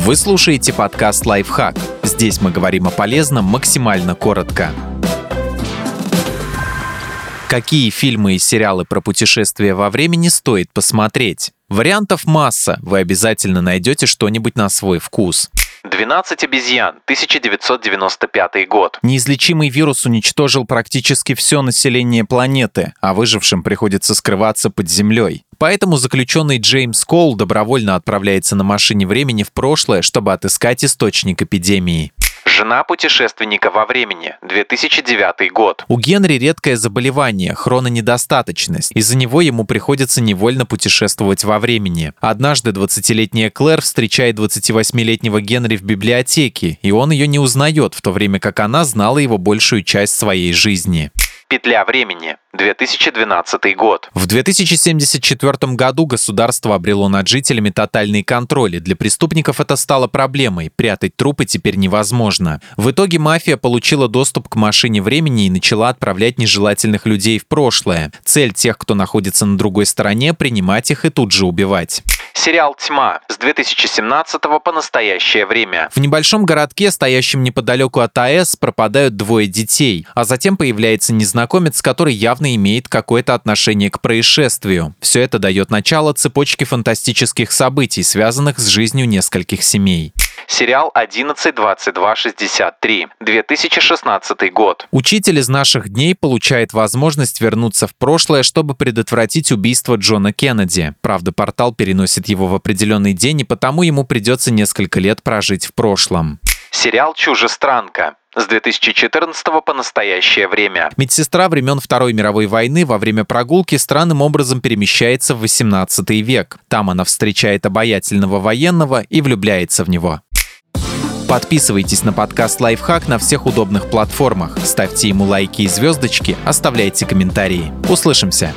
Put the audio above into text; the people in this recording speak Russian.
Вы слушаете подкаст «Лайфхак». Здесь мы говорим о полезном максимально коротко. Какие фильмы и сериалы про путешествия во времени стоит посмотреть? Вариантов масса, вы обязательно найдете что-нибудь на свой вкус. 12 обезьян, 1995 год. Неизлечимый вирус уничтожил практически все население планеты, а выжившим приходится скрываться под землей. Поэтому заключенный Джеймс Кол добровольно отправляется на машине времени в прошлое, чтобы отыскать источник эпидемии. Жена путешественника во времени, 2009 год. У Генри редкое заболевание – хрононедостаточность. Из-за него ему приходится невольно путешествовать во времени. Однажды 20-летняя Клэр встречает 28-летнего Генри в библиотеке, и он ее не узнает, в то время как она знала его большую часть своей жизни. Петля времени. 2012 год. В 2074 году государство обрело над жителями тотальный контроль, и для преступников это стало проблемой. Прятать трупы теперь невозможно. В итоге мафия получила доступ к машине времени и начала отправлять нежелательных людей в прошлое. Цель тех, кто находится на другой стороне, принимать их и тут же убивать. Сериал «Тьма» с 2017 по настоящее время. В небольшом городке, стоящем неподалеку от АЭС, пропадают двое детей, а затем появляется незнакомец, который явно имеет какое-то отношение к происшествию. Все это дает начало цепочке фантастических событий, связанных с жизнью нескольких семей. Сериал 11.22.63. 2016 год. Учитель из наших дней получает возможность вернуться в прошлое, чтобы предотвратить убийство Джона Кеннеди. Правда, портал переносит его в определенный день, и потому ему придется несколько лет прожить в прошлом. Сериал «Чужестранка» с 2014 по настоящее время. Медсестра времен Второй мировой войны во время прогулки странным образом перемещается в 18 век. Там она встречает обаятельного военного и влюбляется в него. Подписывайтесь на подкаст «Лайфхак» на всех удобных платформах, ставьте ему лайки и звездочки, оставляйте комментарии. Услышимся!